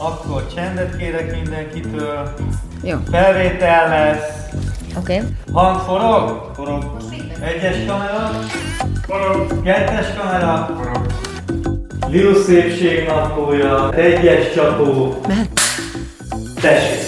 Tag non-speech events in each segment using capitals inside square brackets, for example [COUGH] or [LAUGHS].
Akkor csendet kérek mindenkitől. Jó. Felvétel lesz. Oké. Okay. Hang forog? Forog. Egyes kamera? Forog. Kettes kamera? Forog. Liu szépség naplója. Egyes csapó. Mehet. Tessék.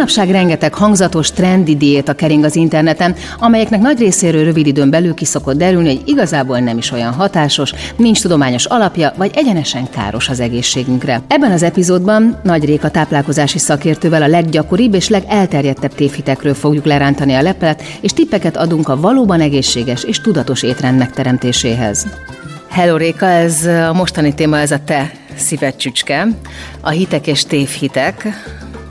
Manapság rengeteg hangzatos, trendi diéta kering az interneten, amelyeknek nagy részéről rövid időn belül ki szokott derülni, hogy igazából nem is olyan hatásos, nincs tudományos alapja, vagy egyenesen káros az egészségünkre. Ebben az epizódban Nagy Réka táplálkozási szakértővel a leggyakoribb és legelterjedtebb tévhitekről fogjuk lerántani a leplet, és tippeket adunk a valóban egészséges és tudatos étrend megteremtéséhez. Hello Réka, ez a mostani téma, ez a te szíved csücske, a hitek és tévhitek,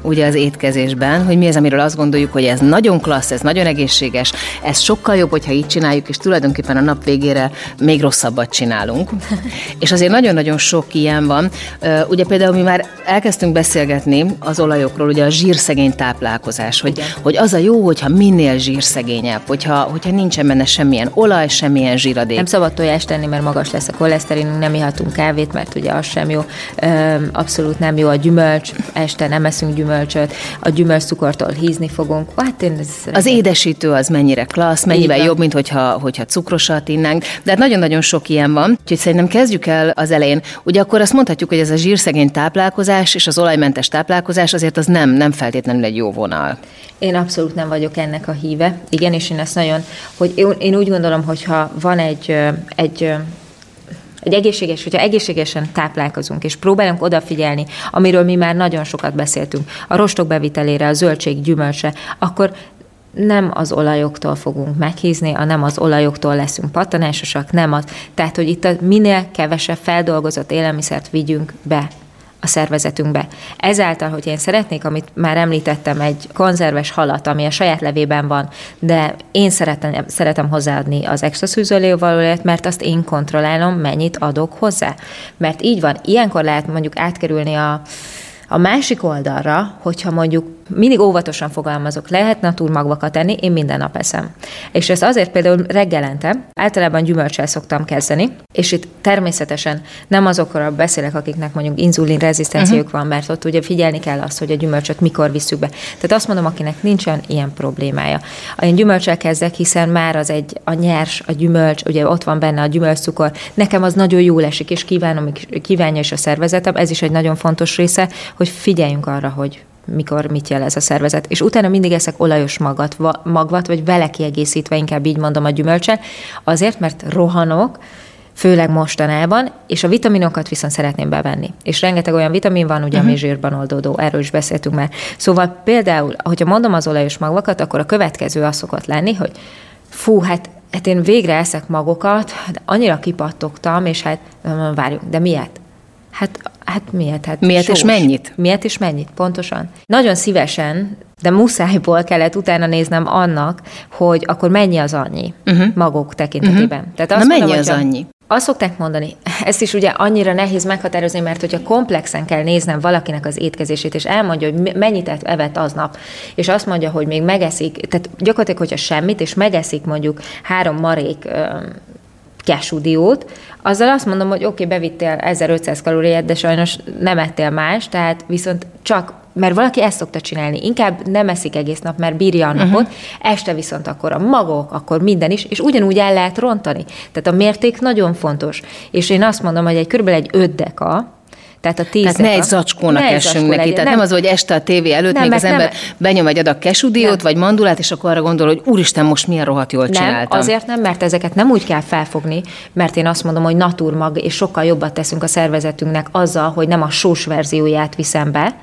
ugye az étkezésben, hogy mi az, amiről azt gondoljuk, hogy ez nagyon klassz, ez nagyon egészséges, ez sokkal jobb, hogyha így csináljuk, és tulajdonképpen a nap végére még rosszabbat csinálunk. [LAUGHS] és azért nagyon-nagyon sok ilyen van. Ugye például mi már elkezdtünk beszélgetni az olajokról, ugye a zsírszegény táplálkozás, hogy, hogy az a jó, hogyha minél zsírszegényebb, hogyha, hogyha nincsen benne semmilyen olaj, semmilyen zsíradék. Nem szabad tojást tenni, mert magas lesz a koleszterinünk, nem ihatunk kávét, mert ugye az sem jó. Abszolút nem jó a gyümölcs, este nem eszünk gyümölcs gyümölcsöt, a gyümölcscukortól hízni fogunk. Hát én ez az édesítő az mennyire klassz, mennyivel jobb, mint hogyha, hogyha cukrosat innánk, de hát nagyon-nagyon sok ilyen van, úgyhogy szerintem kezdjük el az elején. Ugye akkor azt mondhatjuk, hogy ez a zsírszegény táplálkozás és az olajmentes táplálkozás azért az nem, nem feltétlenül egy jó vonal. Én abszolút nem vagyok ennek a híve. Igen, és én ezt nagyon, hogy én, én úgy gondolom, hogy ha van egy, egy egy egészséges, hogyha egészségesen táplálkozunk, és próbálunk odafigyelni, amiről mi már nagyon sokat beszéltünk, a rostok bevitelére, a zöldség, gyümölcse, akkor nem az olajoktól fogunk meghízni, a nem az olajoktól leszünk pattanásosak, nem az. Tehát, hogy itt a minél kevesebb feldolgozott élelmiszert vigyünk be a szervezetünkbe. Ezáltal, hogy én szeretnék, amit már említettem, egy konzerves halat, ami a saját levében van, de én szeretem, szeretem hozzáadni az extra szűzőlévalóját, mert azt én kontrollálom, mennyit adok hozzá. Mert így van, ilyenkor lehet mondjuk átkerülni a, a másik oldalra, hogyha mondjuk mindig óvatosan fogalmazok, lehet naturmagvakat enni, én minden nap eszem. És ezt azért például reggelente, általában gyümölcsel szoktam kezdeni, és itt természetesen nem azokról beszélek, akiknek mondjuk inzulin rezisztenciájuk uh-huh. van, mert ott ugye figyelni kell azt, hogy a gyümölcsöt mikor visszük be. Tehát azt mondom, akinek nincsen ilyen problémája. Én gyümölcsel kezdek, hiszen már az egy a nyers, a gyümölcs, ugye ott van benne a gyümölcscukor, nekem az nagyon jól esik, és kívánom, kívánja is a szervezetem, ez is egy nagyon fontos része, hogy figyeljünk arra, hogy mikor mit jelez a szervezet. És utána mindig eszek olajos magat, magvat, vagy vele kiegészítve, inkább így mondom a gyümölcsel, azért, mert rohanok, főleg mostanában, és a vitaminokat viszont szeretném bevenni. És rengeteg olyan vitamin van, ugye, uh-huh. ami zsírban oldódó, erről is beszéltünk már. Szóval például, hogyha mondom az olajos magvakat, akkor a következő az szokott lenni, hogy fú, hát hát én végre eszek magokat, de annyira kipattogtam, és hát várjunk, de miért? Hát, hát miért? Hát miért sós. és mennyit? Miért és mennyit, pontosan. Nagyon szívesen, de muszájból kellett utána néznem annak, hogy akkor mennyi az annyi uh-huh. magok tekintetében. Uh-huh. Tehát azt Na mennyi mondom, az annyi? Azt szokták mondani, [LAUGHS] ezt is ugye annyira nehéz meghatározni, mert hogyha komplexen kell néznem valakinek az étkezését, és elmondja, hogy mennyit evett aznap, és azt mondja, hogy még megeszik, tehát gyakorlatilag, hogyha semmit, és megeszik mondjuk három marék kesudiót, azzal azt mondom, hogy oké, okay, bevittél 1500 kalóriát, de sajnos nem ettél más, tehát viszont csak mert valaki ezt szokta csinálni, inkább nem eszik egész nap, mert bírja a napot, uh-huh. este viszont akkor a magok, akkor minden is, és ugyanúgy el lehet rontani. Tehát a mérték nagyon fontos. És én azt mondom, hogy egy körülbelül egy 5 deka, Tehát a tíz Tehát ne egy zacskónak ne essünk neki. legyen. Tehát nem az, hogy este a tévé előtt Nem, még az ember nem- benyom egy adag kesudiót, Nem. vagy mandulát, és akkor arra gondol, hogy úristen, most milyen rohadt jól Nem, csináltam. azért nem, mert ezeket nem úgy kell felfogni, mert én azt mondom, hogy naturmag, és sokkal jobbat teszünk a szervezetünknek azzal, hogy nem a sós verzióját viszem be,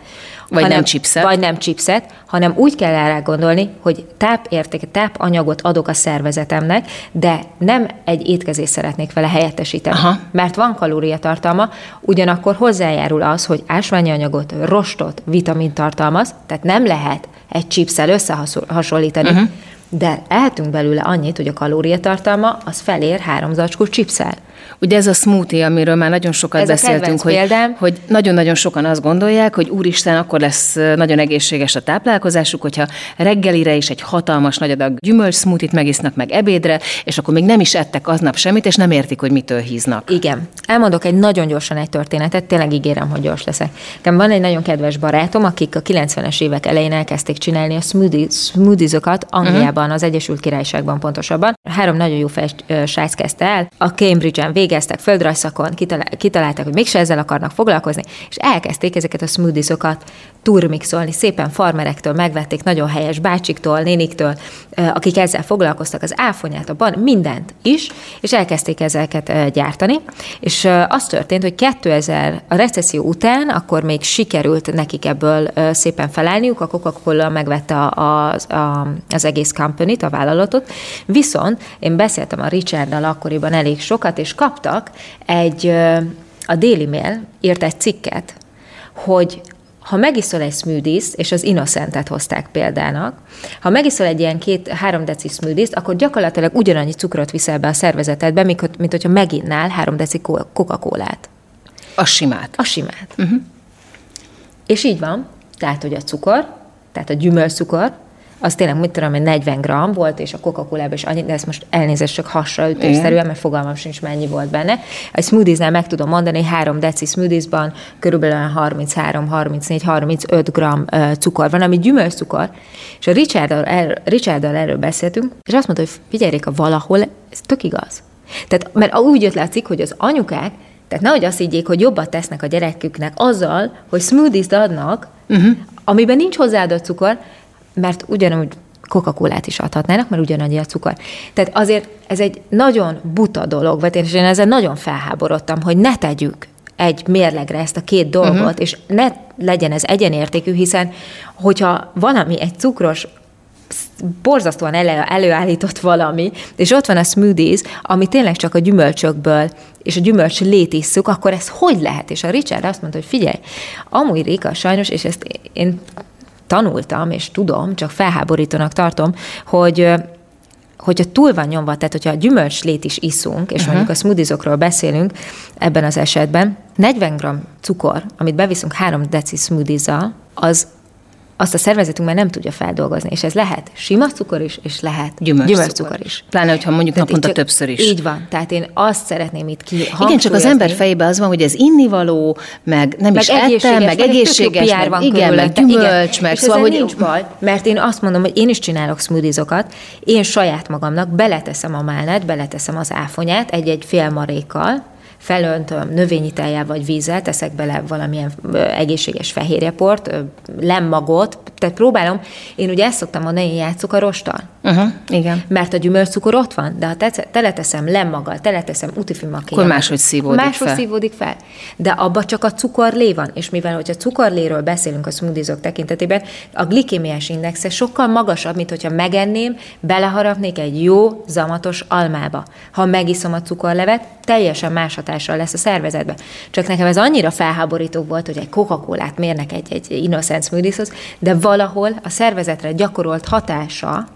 Vagy hanem, nem chipset. Vagy nem chipset, hanem úgy kell erre gondolni, hogy tápérték, tápanyagot adok a szervezetemnek, de nem egy étkezést szeretnék vele helyettesíteni. Aha. Mert van kalóriatartalma, ugyanakkor hozzájárul az, hogy ásványi anyagot, rostot, vitamint tartalmaz, tehát nem lehet egy chipsel összehasonlítani, uh-huh. de ehetünk belőle annyit, hogy a kalóriatartalma az felér három zacskó chipsel. Ugye ez a smoothie, amiről már nagyon sokat Ez beszéltünk, hogy, példám. hogy nagyon-nagyon sokan azt gondolják, hogy úristen, akkor lesz nagyon egészséges a táplálkozásuk, hogyha reggelire is egy hatalmas nagy adag gyümölcs smoothie-t megisznak meg ebédre, és akkor még nem is ettek aznap semmit, és nem értik, hogy mitől híznak. Igen. Elmondok egy nagyon gyorsan egy történetet, tényleg ígérem, hogy gyors leszek. Nekem van egy nagyon kedves barátom, akik a 90-es évek elején elkezdték csinálni a smoothie, smoothiezokat Angliában, az Egyesült Királyságban pontosabban. Három nagyon jó fej, srác kezdte el, a Cambridge-en végeztek, földrajzszakon, kitalál, kitalálták, hogy mégse ezzel akarnak foglalkozni, és elkezdték ezeket a smoothiesokat turmixolni, szépen farmerektől megvették, nagyon helyes bácsiktól, néniktől, akik ezzel foglalkoztak, az áfonyát, a ban, mindent is, és elkezdték ezeket gyártani, és az történt, hogy 2000, a recesszió után, akkor még sikerült nekik ebből szépen felállniuk, a Coca-Cola megvette a, a, a, az egész company a vállalatot, viszont én beszéltem a Richarddal akkoriban elég sokat, és kaptak egy, a Daily Mail írt egy cikket, hogy ha megiszol egy smoothies és az Innocentet hozták példának, ha megiszol egy ilyen két-három deci smoothies akkor gyakorlatilag ugyanannyi cukrot viszel be a szervezetedbe, mint, mint hogyha meginnál három deci Coca-Colát. A simát. A simát. Uh-huh. És így van, tehát, hogy a cukor, tehát a gyümölcscukor, az tényleg, mit tudom, hogy 40 gram volt, és a coca cola is annyi, de ezt most elnézést csak hasra ütésszerűen, mert fogalmam sincs, mennyi volt benne. Egy smoothiesnál meg tudom mondani, 3 deci smoothiesban körülbelül olyan 33, 34, 35 gram ö, cukor van, ami gyümölcscukor. És a Richarddal, er, Richarddal erről beszéltünk, és azt mondta, hogy figyeljék, a valahol ez tök igaz. Tehát, mert úgy jött látszik, hogy az anyukák tehát nehogy azt higgyék, hogy jobbat tesznek a gyereküknek azzal, hogy smoothies adnak, uh-huh. amiben nincs hozzáadott cukor, mert ugyanúgy coca is adhatnának, mert ugyanannyi a cukor. Tehát azért ez egy nagyon buta dolog, vagy én ezzel nagyon felháborodtam, hogy ne tegyük egy mérlegre ezt a két dolgot, uh-huh. és ne legyen ez egyenértékű, hiszen hogyha valami egy cukros borzasztóan elő, előállított valami, és ott van a smoothies, ami tényleg csak a gyümölcsökből és a gyümölcs létisszuk, akkor ez hogy lehet? És a Richard azt mondta, hogy figyelj, amúgy Réka sajnos, és ezt én tanultam, és tudom, csak felháborítónak tartom, hogy hogyha túl van nyomva, tehát hogyha a gyümölcslét is iszunk, és uh-huh. mondjuk a smoothiesokról beszélünk ebben az esetben, 40 g cukor, amit beviszünk 3 deci smoothies az azt a szervezetünk már nem tudja feldolgozni, és ez lehet sima cukor is, és lehet gyümölcscukor, gyümölcscukor is. Pláne, hogyha mondjuk tehát naponta többször is. Így van, tehát én azt szeretném itt ki Igen, csak az ember fejében az van, hogy ez innivaló, meg nem meg is ettem, meg egészséges, meg, van igen, meg gyümölcs, igen. meg és szóval, hogy... nincs baj, mert én azt mondom, hogy én is csinálok smoothiesokat, én saját magamnak beleteszem a málnát, beleteszem az áfonyát egy-egy fél marékkal, felöntöm növényi tejjel vagy vízzel, teszek bele valamilyen egészséges fehérjeport, lemmagot, tehát próbálom, én ugye ezt szoktam mondani, hogy játszok a rostal. Uh-huh, igen. Mert a gyümölcscukor ott van, de ha teleteszem lemmaggal, teleteszem utifimakéjjel. Akkor máshogy szívódik máshogy fel. szívódik fel. De abba csak a cukorlé van, és mivel, hogyha cukorléről beszélünk a smoothiesok tekintetében, a glikémiás indexe sokkal magasabb, mint hogyha megenném, beleharapnék egy jó, zamatos almába. Ha megiszom a cukorlevet, teljesen más hatással lesz a szervezetbe. Csak nekem ez annyira felháborító volt, hogy egy Coca-Colát mérnek egy, egy innocent smoothieshoz, de valahol a szervezetre gyakorolt hatása,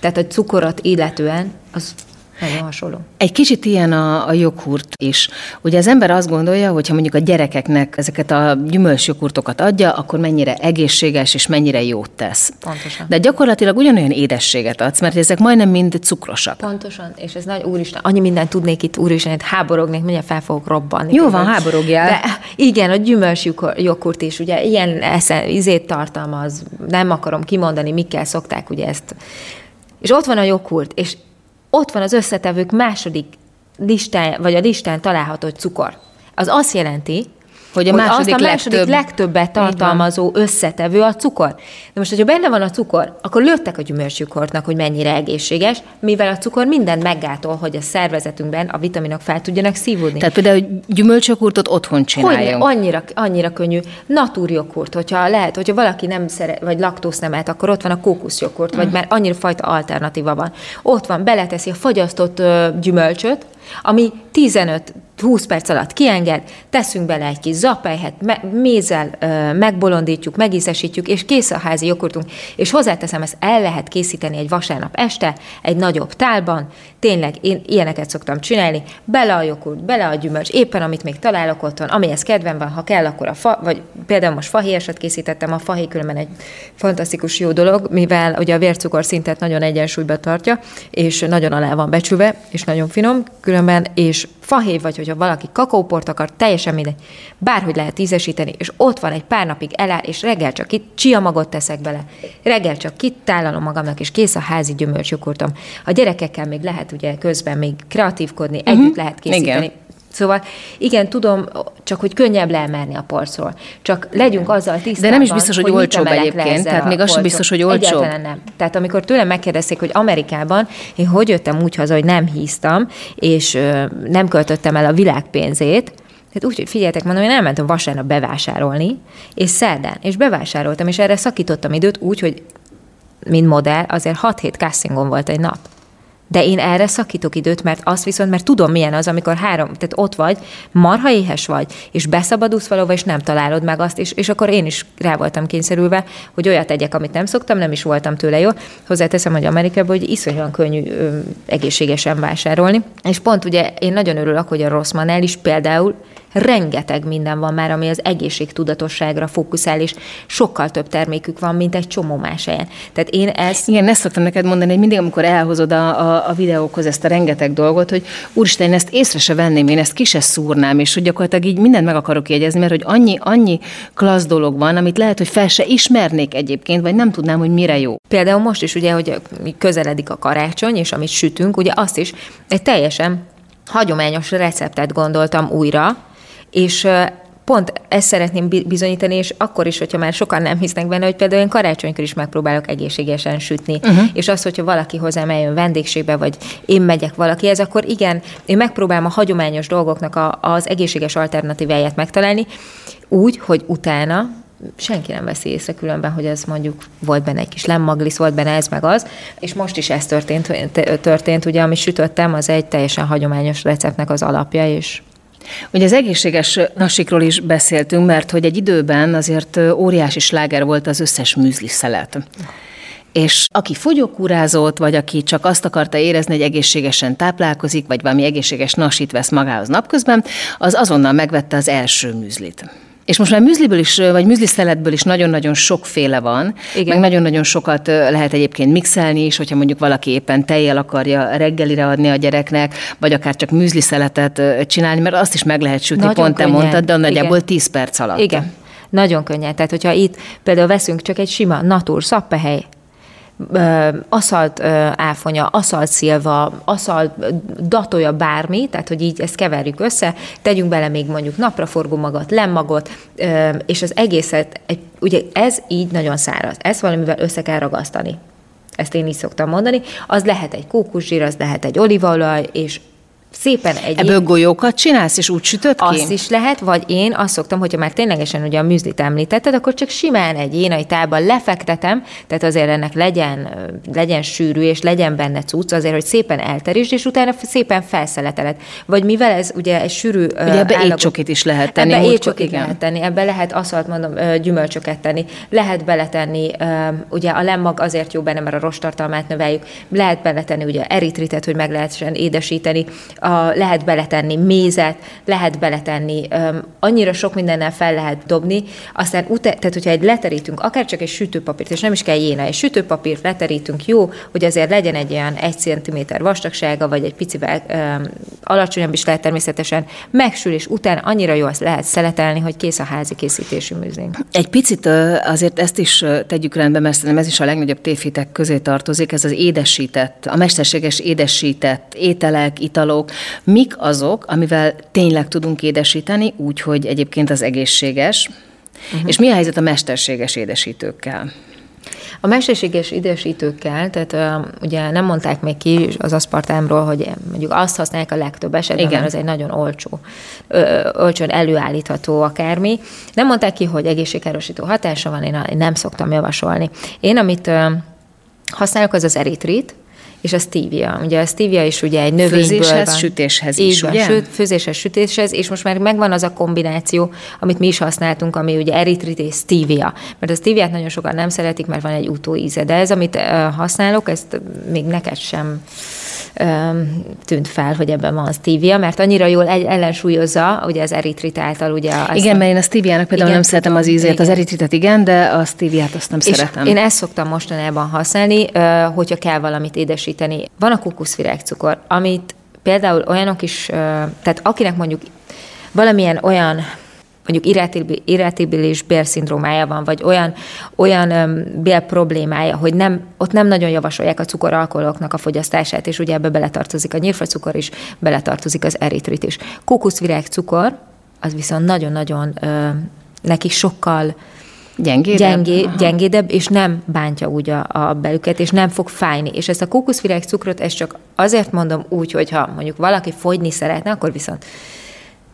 tehát a cukorot illetően, az nagyon hasonló. Egy kicsit ilyen a, a joghurt is. Ugye az ember azt gondolja, hogy ha mondjuk a gyerekeknek ezeket a gyümölcs joghurtokat adja, akkor mennyire egészséges és mennyire jót tesz. Pontosan. De gyakorlatilag ugyanolyan édességet adsz, mert ezek majdnem mind cukrosak. Pontosan, és ez nagy úristen, annyi mindent tudnék itt úristen, itt háborognék, mindjárt fel fogok robbanni. Jó van, háborogjál. De igen, a gyümölcs joghurt is, ugye ilyen esze, izét tartalmaz, nem akarom kimondani, mikkel szokták ugye ezt. És ott van a joghurt, és ott van az összetevők második listája, vagy a listán található cukor. Az azt jelenti, Hogy a második, azt a második legtöbb... legtöbbet tartalmazó összetevő a cukor. De most, hogyha benne van a cukor, akkor lőttek a gyümölcscukortnak, hogy mennyire egészséges, mivel a cukor mindent meggátol, hogy a szervezetünkben a vitaminok fel tudjanak szívódni. Tehát például gyümölcsjoghurtot otthon csináljunk. Hogy annyira, annyira könnyű. Natúrjoghurt, hogyha lehet, hogyha valaki nem szeret, vagy laktóz nem ehet, akkor ott van a kókuszjoghurt, vagy már annyira fajta alternatíva van. Ott van, beleteszi a fagyasztott gyümölcsöt, ami 15-20 perc alatt kienged, teszünk bele egy kis zapelyhet, me- mézzel ö, megbolondítjuk, megízesítjük, és kész a házi joghurtunk. És hozzáteszem, ezt el lehet készíteni egy vasárnap este, egy nagyobb tálban, tényleg én ilyeneket szoktam csinálni, bele a joghurt, bele a gyümölcs, éppen amit még találok otthon, amihez kedvem van, ha kell, akkor a fa, vagy például most fahéjasat készítettem, a fahéj különben egy fantasztikus jó dolog, mivel ugye a vércukor szintet nagyon egyensúlyba tartja, és nagyon alá van becsülve, és nagyon finom, különben, és fahéj vagy, hogyha valaki kakaóport akar, teljesen mindegy, bárhogy lehet ízesíteni, és ott van egy pár napig eláll, és reggel csak itt csia magot teszek bele, reggel csak kitállalom magamnak, és kész a házi gyümölcsjoghurtom. A gyerekekkel még lehet ugye közben még kreatívkodni, uh-huh. együtt lehet készíteni. Igen. Szóval igen, tudom, csak hogy könnyebb leemerni a polcról. Csak legyünk azzal tisztában, De nem is biztos, hogy mit olcsóbb egyébként, tehát még az sem biztos, hogy olcsóbb. Egyáltalán nem. Tehát amikor tőlem megkérdezték, hogy Amerikában én hogy jöttem úgy haza, hogy nem híztam, és ö, nem költöttem el a világ pénzét, tehát úgy, hogy figyeljetek, mondom, én elmentem vasárnap bevásárolni, és szerdán, és bevásároltam, és erre szakítottam időt úgy, hogy mint modell, azért 6 hét castingon volt egy nap. De én erre szakítok időt, mert azt viszont, mert tudom, milyen az, amikor három, tehát ott vagy, marha éhes vagy, és beszabadulsz valahova, és nem találod meg azt, és, és akkor én is rá voltam kényszerülve, hogy olyat tegyek, amit nem szoktam, nem is voltam tőle jó. Hozzáteszem, hogy Amerikában, hogy iszonyúan könnyű ö, egészségesen vásárolni. És pont ugye én nagyon örülök, hogy a Rossmannel is például rengeteg minden van már, ami az egészségtudatosságra fókuszál, és sokkal több termékük van, mint egy csomó más helyen. Tehát én ezt Igen, ezt szoktam neked mondani, hogy mindig, amikor elhozod a, a, a videókhoz ezt a rengeteg dolgot, hogy úristen, én ezt észre se venném, én ezt ki se szúrnám, és hogy gyakorlatilag így mindent meg akarok jegyezni, mert hogy annyi, annyi klassz dolog van, amit lehet, hogy fel se ismernék egyébként, vagy nem tudnám, hogy mire jó. Például most is ugye, hogy közeledik a karácsony, és amit sütünk, ugye azt is egy teljesen hagyományos receptet gondoltam újra, és pont ezt szeretném bi- bizonyítani, és akkor is, hogyha már sokan nem hisznek benne, hogy például én karácsonykor is megpróbálok egészségesen sütni. Uh-huh. És az, hogyha valaki hozzám eljön vendégségbe, vagy én megyek valakihez, akkor igen, én megpróbálom a hagyományos dolgoknak a, az egészséges alternatíváját megtalálni, úgy, hogy utána senki nem veszi észre különben, hogy ez mondjuk volt benne egy kis lemmaglis, volt benne ez meg az, és most is ez történt, történt ugye, amit sütöttem, az egy teljesen hagyományos receptnek az alapja, és Ugye az egészséges nasikról is beszéltünk, mert hogy egy időben azért óriási sláger volt az összes műzli szelet. És aki fogyókúrázott, vagy aki csak azt akarta érezni, hogy egészségesen táplálkozik, vagy valami egészséges nasit vesz magához napközben, az azonnal megvette az első műzlit. És most már műzliből is, vagy műzliszeletből is nagyon-nagyon sokféle van, Igen. meg nagyon-nagyon sokat lehet egyébként mixelni is, hogyha mondjuk valaki éppen tejjel akarja reggelire adni a gyereknek, vagy akár csak műzliszeletet csinálni, mert azt is meg lehet sütni, Nagyon pont te könnyen. mondtad, de nagyjából Igen. 10 perc alatt. Igen. Nagyon könnyen. Tehát, hogyha itt például veszünk csak egy sima natúr szappehely, aszalt áfonya, aszalt szilva, aszalt datolja bármi, tehát hogy így ezt keverjük össze, tegyünk bele még mondjuk napraforgó magot, lemmagot, és az egészet, ugye ez így nagyon száraz, ezt valamivel össze kell ragasztani. Ezt én így szoktam mondani. Az lehet egy kókuszsír, az lehet egy olívaolaj, és szépen egy Ebből golyókat csinálsz, és úgy sütött ki? azt is lehet, vagy én azt szoktam, hogyha már ténylegesen ugye a műzlit említetted, akkor csak simán egy énai tálban lefektetem, tehát azért ennek legyen, legyen sűrű, és legyen benne cucc, azért, hogy szépen elterítsd, és utána szépen felszelleteled. Vagy mivel ez ugye egy sűrű Ugye ebbe állagos- étcsokit is lehet tenni. Ebbe étcsokit lehet tenni, ebbe lehet aszalt, mondom, gyümölcsöket tenni, lehet beletenni, ugye a lemmag azért jó benne, mert a rostartalmát növeljük, lehet beletenni ugye eritritet, hogy meg lehessen édesíteni, a, lehet beletenni mézet, lehet beletenni, ö, annyira sok mindennel fel lehet dobni, aztán utána, tehát hogyha egy leterítünk, akár csak egy sütőpapírt, és nem is kell jéna, egy sütőpapírt leterítünk jó, hogy azért legyen egy olyan egy centiméter vastagsága, vagy egy picivel ö, alacsonyabb is lehet természetesen, megsül, és utána annyira jó azt lehet szeletelni, hogy kész a házi készítésű műzlink. Egy picit azért ezt is tegyük rendbe, mert szerintem ez is a legnagyobb tévhitek közé tartozik, ez az édesített, a mesterséges édesített ételek, italok, gondolok. Mik azok, amivel tényleg tudunk édesíteni, úgy, hogy egyébként az egészséges, uh-huh. és mi a helyzet a mesterséges édesítőkkel? A mesterséges édesítőkkel, tehát uh, ugye nem mondták még ki az aszpartámról, hogy mondjuk azt használják a legtöbb esetben, Igen. mert az egy nagyon olcsó, ö, olcsón előállítható akármi. Nem mondták ki, hogy egészségkárosító hatása van, én, én nem szoktam javasolni. Én, amit uh, használok, az az eritrit, és a stevia. Ugye a stevia is ugye egy növényből Főzéshez, van. sütéshez is, van, ugye? Sőt, főzéshez, sütéshez, és most már megvan az a kombináció, amit mi is használtunk, ami ugye eritrit és stevia. Mert a steviát nagyon sokan nem szeretik, mert van egy utóíze. De ez, amit használok, ezt még neked sem tűnt fel, hogy ebben van stevia, mert annyira jól ellensúlyozza ugye az eritrit által. Ugye igen, mert én a steviának például Igen, nem szeretem az ízét, igen. az eritritet igen, de a steviát azt nem És szeretem. én ezt szoktam mostanában használni, hogyha kell valamit édesíteni. Van a kukuszvirágcukor, amit például olyanok is, tehát akinek mondjuk valamilyen olyan mondjuk irritabilis bélszindrómája van, vagy olyan, olyan bél problémája, hogy nem, ott nem nagyon javasolják a cukoralkoholoknak a fogyasztását, és ugye ebbe beletartozik a nyírfacukor is, beletartozik az eritrit is. Kókuszvirágcukor, az viszont nagyon-nagyon neki sokkal Gyengédebb? gyengé, Aha. gyengédebb, és nem bántja úgy a, a belüket, és nem fog fájni. És ezt a kókuszvirág cukrot, ezt csak azért mondom úgy, hogy ha mondjuk valaki fogyni szeretne, akkor viszont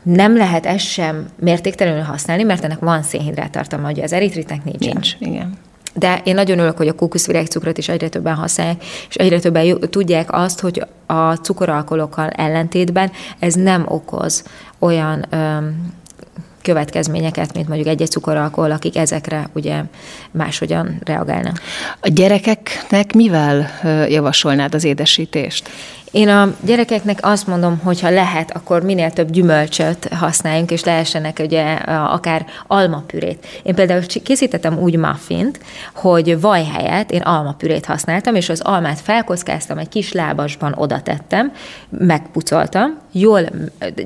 nem lehet ezt sem mértéktelenül használni, mert ennek van szénhidrát tartalma, ugye az eritritnek nincsen. Nincs, igen. De én nagyon örülök, hogy a kókuszvirágcukrot is egyre többen használják, és egyre többen tudják azt, hogy a cukoralkoholokkal ellentétben ez nem okoz olyan öm, következményeket, mint mondjuk egy-egy cukoralkohol, akik ezekre ugye máshogyan reagálnak. A gyerekeknek mivel javasolnád az édesítést? Én a gyerekeknek azt mondom, hogy ha lehet, akkor minél több gyümölcsöt használjunk, és lehessenek ugye akár almapürét. Én például készítettem úgy muffint, hogy vaj helyett én almapürét használtam, és az almát felkockáztam, egy kis lábasban oda tettem, megpucoltam, jól,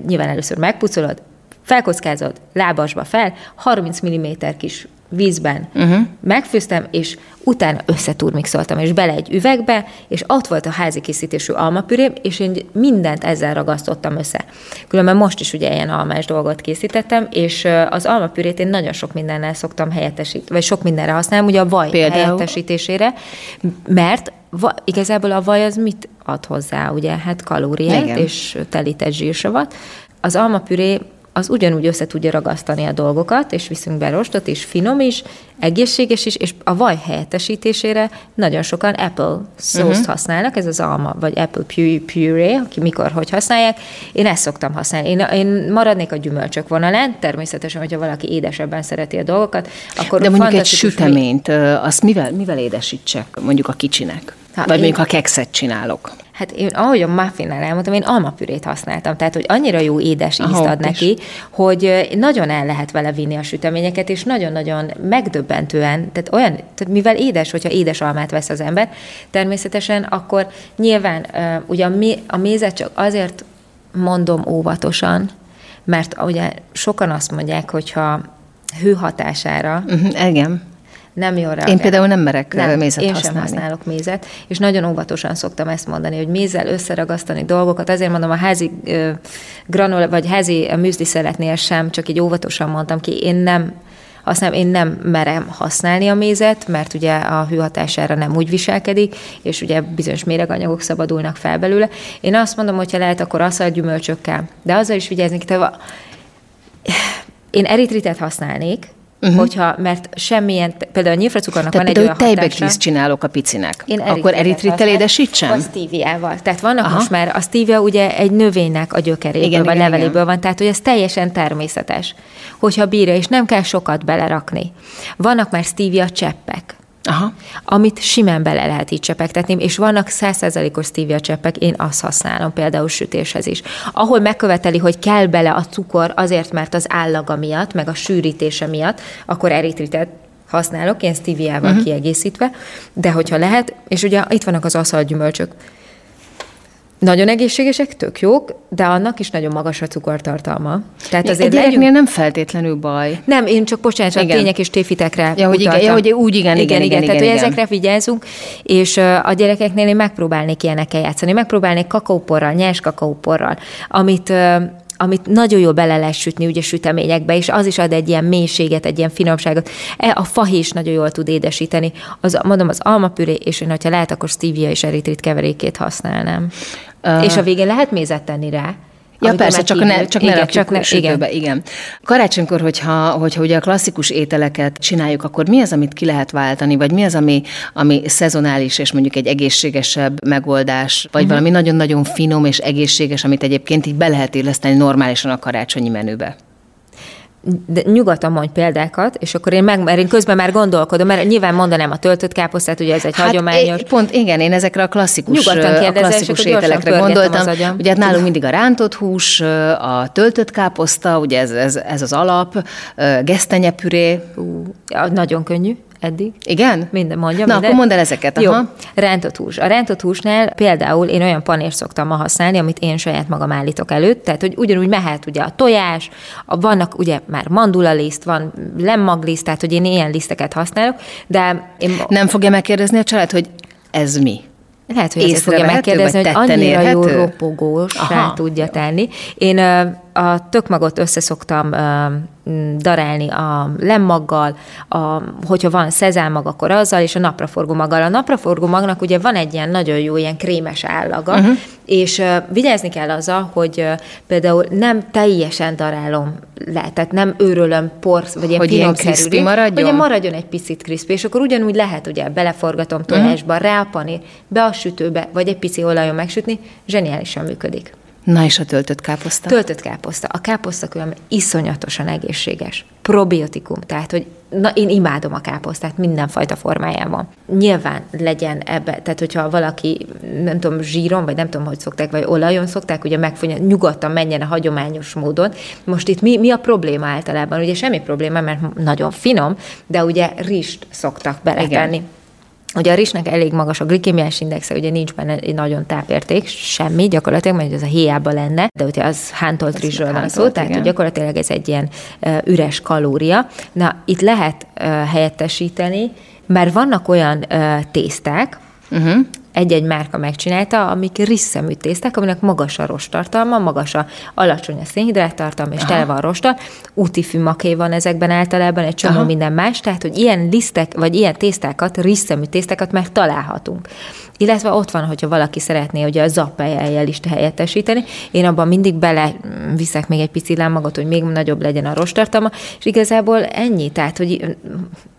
nyilván először megpucolod, felkockázod lábasba fel, 30 mm kis vízben uh-huh. megfőztem, és utána összeturmixoltam, és bele egy üvegbe, és ott volt a házi készítésű almapürém, és én mindent ezzel ragasztottam össze. Különben most is ugye ilyen almás dolgot készítettem, és az almapürét én nagyon sok mindennel szoktam helyettesíteni, vagy sok mindenre használom, ugye a vaj Például? helyettesítésére, mert va, igazából a vaj az mit ad hozzá, ugye? Hát kalóriát Igen. és telített zsírsavat. Az almapüré az ugyanúgy össze tudja ragasztani a dolgokat, és viszünk be rostot, és finom is, egészséges is, és a vaj helyettesítésére nagyon sokan Apple szószt uh-huh. használnak, ez az alma, vagy Apple pu- puree, aki mikor, hogy használják. Én ezt szoktam használni. Én, én maradnék a gyümölcsök vonalán, természetesen, hogyha valaki édesebben szereti a dolgokat, akkor De mondjuk egy süteményt, azt mivel, mivel édesítsek mondjuk a kicsinek? Ha Vagy én- mondjuk, ha kekszet csinálok. Hát én, ahogy a muffinnál elmondtam, én almapürét használtam, tehát hogy annyira jó édes ízt ad is. neki, hogy ö, nagyon el lehet vele vinni a süteményeket, és nagyon-nagyon megdöbbentően, tehát olyan, tehát mivel édes, hogyha édes almát vesz az ember, természetesen akkor nyilván ugye a mézet csak azért mondom óvatosan, mert ugye sokan azt mondják, hogyha hő hatására Uh-huh, igen. Nem jól Én reagál. például nem merek nem, mézet én használni. sem használok mézet, és nagyon óvatosan szoktam ezt mondani, hogy mézzel összeragasztani dolgokat. Azért mondom, a házi ö, granola, vagy házi műzliszeletnél sem, csak így óvatosan mondtam ki, én nem használom, én nem merem használni a mézet, mert ugye a hőhatására nem úgy viselkedik, és ugye bizonyos méreganyagok szabadulnak fel belőle. Én azt mondom, hogy ha lehet, akkor asszal gyümölcsökkel, de azzal is vigyázni, te én eritritet használnék, uh-huh. hogyha, mert semmilyen, például a nyírfacukornak van Tehát egy például, olyan tejbegrízt csinálok a picinek. Én akkor eritrittel édesítsem? Vagy stíviával. Tehát vannak Aha. Most már, a stívia ugye egy növénynek a gyökeréből, Igen, vagy igen, leveléből igen. van, tehát hogy ez teljesen természetes, hogyha bírja, és nem kell sokat belerakni. Vannak már stívia cseppek, Aha. amit simán bele lehet így csepegtetni, és vannak 100%-os stevia cseppek, én azt használom például sütéshez is. Ahol megköveteli, hogy kell bele a cukor azért, mert az állaga miatt, meg a sűrítése miatt, akkor eritritet használok, ilyen steviával uh-huh. kiegészítve, de hogyha lehet, és ugye itt vannak az aszalt gyümölcsök, nagyon egészségesek, tök jók, de annak is nagyon magas a cukortartalma. Tehát azért Egy gyereknél legyünk... nem feltétlenül baj. Nem, én csak bocsánat, csak tények és téfitekre ja, hogy, igen, ja, hogy úgy igen, igen, igen, igen, igen Tehát, igen, hogy igen. ezekre vigyázzunk, és a gyerekeknél én megpróbálnék ilyenekkel játszani. Megpróbálnék kakaóporral, nyers kakaóporral, amit amit nagyon jól bele lehet sütni ugye süteményekbe, és az is ad egy ilyen mélységet, egy ilyen finomságot. E, a fahi is nagyon jól tud édesíteni. Az, mondom, az almapüré, és én, ha lehet, akkor stevia és eritrit keverékét használnám. Uh, és a végén lehet mézet tenni rá. Ja, persze, csak, ne, csak igen, ne csak ne, sütőbe, igen. igen. Karácsonykor, hogyha, hogyha ugye a klasszikus ételeket csináljuk, akkor mi az, amit ki lehet váltani, vagy mi az, ami, ami szezonális, és mondjuk egy egészségesebb megoldás, vagy uh-huh. valami nagyon-nagyon finom és egészséges, amit egyébként így be lehet illeszteni normálisan a karácsonyi menübe? De nyugodtan mondj példákat, és akkor én, meg, mert én közben már gondolkodom, mert nyilván mondanám a töltött káposztát, ugye ez egy hát hagyományos. Pont igen, én ezekre a klasszikus, nyugodtan kérdezel, a klasszikus ételekre gondoltam. Ugye hát nálunk mindig a rántott hús, a töltött káposzta, ugye ez, ez, ez az alap, gesztenyepüré. Uh, nagyon könnyű eddig. Igen? Minden mondjam. Na, minden. akkor mondd el ezeket. Jó, rántott hús. A rántott húsnál például én olyan panért szoktam ma használni, amit én saját magam állítok előtt, tehát hogy ugyanúgy mehet ugye a tojás, a, vannak ugye már mandula liszt, van lemmagliszt, tehát hogy én ilyen liszteket használok, de én... Nem fogja megkérdezni a család, hogy ez mi? Lehet, hogy ezt fogja megkérdezni, hogy annyira érhető? jó ropogós rá tudja tenni. Én a tökmagot összeszoktam darálni a lemmaggal, a, hogyha van szezálmag, akkor azzal, és a napraforgó maggal. A napraforgó magnak ugye van egy ilyen nagyon jó, ilyen krémes állaga, uh-huh. és uh, vigyázni kell azzal, hogy uh, például nem teljesen darálom le, tehát nem őrölöm porsz, vagy ilyen hogy ilyen crispy maradjon? Hogy maradjon egy picit crispy, és akkor ugyanúgy lehet, ugye beleforgatom tojásba, uh-huh. rá a panír, be a sütőbe, vagy egy pici olajon megsütni, zseniálisan működik. Na és a töltött káposzta? Töltött káposzta. A káposzta különben iszonyatosan egészséges. Probiotikum, tehát hogy na, én imádom a káposztát mindenfajta formájában. Nyilván legyen ebbe, tehát hogyha valaki, nem tudom, zsíron, vagy nem tudom, hogy szokták, vagy olajon szokták, ugye megfonja, nyugodtan menjen a hagyományos módon. Most itt mi, mi a probléma általában? Ugye semmi probléma, mert nagyon finom, de ugye rist szoktak beletenni. Igen. Ugye a rizsnek elég magas a glikémiás indexe, ugye nincs benne egy nagyon tápérték, semmi gyakorlatilag, mert ez a héjában lenne, de ugye az hántolt rizsről van szó, tehát igen. gyakorlatilag ez egy ilyen üres kalória. Na, itt lehet helyettesíteni, mert vannak olyan tészták, uh-huh egy-egy márka megcsinálta, amik risszemű tészták, aminek magas a rostartalma, magas a alacsony a szénhidráttartalma, és Aha. tele van rostal. Úti fümaké van ezekben általában, egy csomó Aha. minden más, tehát hogy ilyen lisztek, vagy ilyen tésztákat, risszemű tésztákat már találhatunk. Illetve ott van, hogyha valaki szeretné ugye a zappelyel is helyettesíteni, én abban mindig bele viszek még egy pici lámagot, hogy még nagyobb legyen a rostartalma, és igazából ennyi, tehát hogy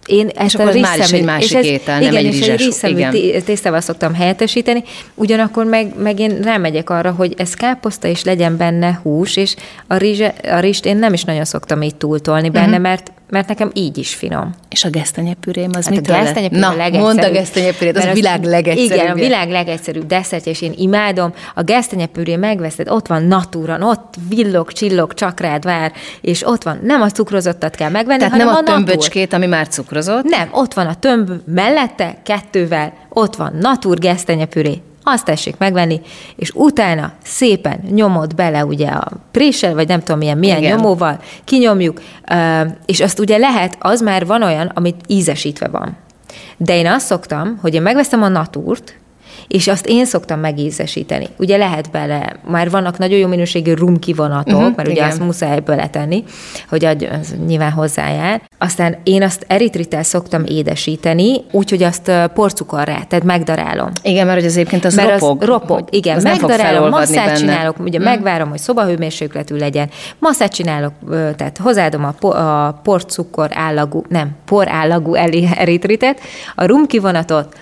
én ezt és a risszemű, már is egy másik ez, étel, igen, nem egy. És egy igen. tésztával szoktam helyettesíteni, ugyanakkor meg, meg én rámegyek arra, hogy ez káposzta, és legyen benne hús, és a, rizse, a rist én nem is nagyon szoktam így túltolni benne, uh-huh. mert mert nekem így is finom. És a gesztenyepürém az hát mit a gesztenyepüré Na, a mondd a gesztenyepürét, az a világ legegyszerűbb. Igen, a világ legegyszerűbb desszertje, és én imádom. A gesztenyepüré megveszed, ott van natúran, ott villog, csillog, csak rád vár, és ott van, nem a cukrozottat kell megvenni, Tehát hanem nem a, a tömböcskét, ami már cukrozott? Nem, ott van a tömb mellette, kettővel, ott van natúr gesztenyepüré, azt tessék megvenni, és utána szépen nyomod bele ugye a préssel, vagy nem tudom milyen, milyen Igen. nyomóval, kinyomjuk, és azt ugye lehet, az már van olyan, amit ízesítve van. De én azt szoktam, hogy én megveszem a natúrt, és azt én szoktam megízesíteni. Ugye lehet bele, már vannak nagyon jó minőségű rumkivonatok, uh-huh, mert ugye igen. azt muszáj beletenni, hogy az nyilván hozzájár. Aztán én azt eritrittel szoktam édesíteni, úgyhogy azt porcukorra, tehát megdarálom. Igen, mert hogy az egyébként az mert ropog. Az ropog, igen, az megdarálom, masszát csinálok, ugye hmm. megvárom, hogy szobahőmérsékletű legyen, masszát csinálok, tehát hozzáadom a, po, a porcukor állagú, nem, por állagú eritritet, a rumkivonatot,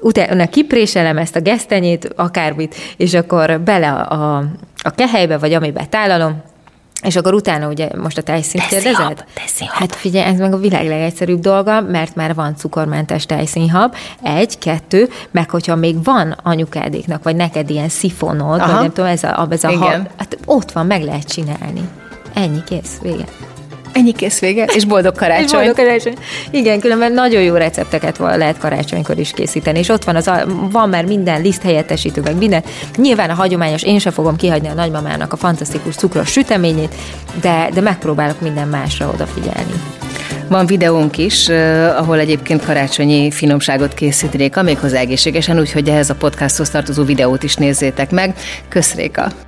utána kipréselem ezt a gesztenyét, akármit, és akkor bele a, a, a kehelybe, vagy amibe tálalom, és akkor utána ugye most a tejszínt kérdezed? teszi Hát figyelj, ez meg a világ legegyszerűbb dolga, mert már van cukormentes tejszínhab, egy, kettő, meg hogyha még van anyukádéknak, vagy neked ilyen szifonod, Aha. vagy nem tudom, ez a, ez a hab, hát ott van, meg lehet csinálni. Ennyi, kész, vége. Ennyi kész vége, és boldog karácsony. [LAUGHS] És boldog karácsony. Igen, különben nagyon jó recepteket lehet karácsonykor is készíteni, és ott van, az a, van már minden liszt helyettesítő, meg minden. Nyilván a hagyományos, én sem fogom kihagyni a nagymamának a fantasztikus cukros süteményét, de, de megpróbálok minden másra odafigyelni. Van videónk is, ahol egyébként karácsonyi finomságot készítenék, méghozzá egészségesen, úgyhogy ehhez a podcasthoz tartozó videót is nézzétek meg. Köszréka!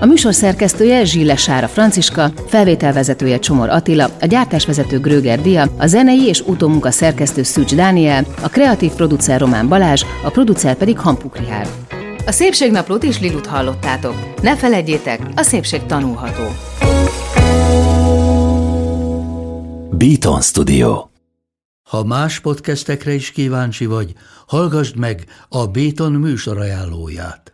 A műsor szerkesztője Zsille Sára Franciska, felvételvezetője Csomor Attila, a gyártásvezető Gröger Dia, a zenei és utómunka szerkesztő Szűcs Dániel, a kreatív producer Román Balázs, a producer pedig Hampuk Rihár. A Szépségnaplót is Lilut hallottátok. Ne felejtjétek, a szépség tanulható. Beaton Studio Ha más podcastekre is kíváncsi vagy, hallgassd meg a Béton műsor ajánlóját.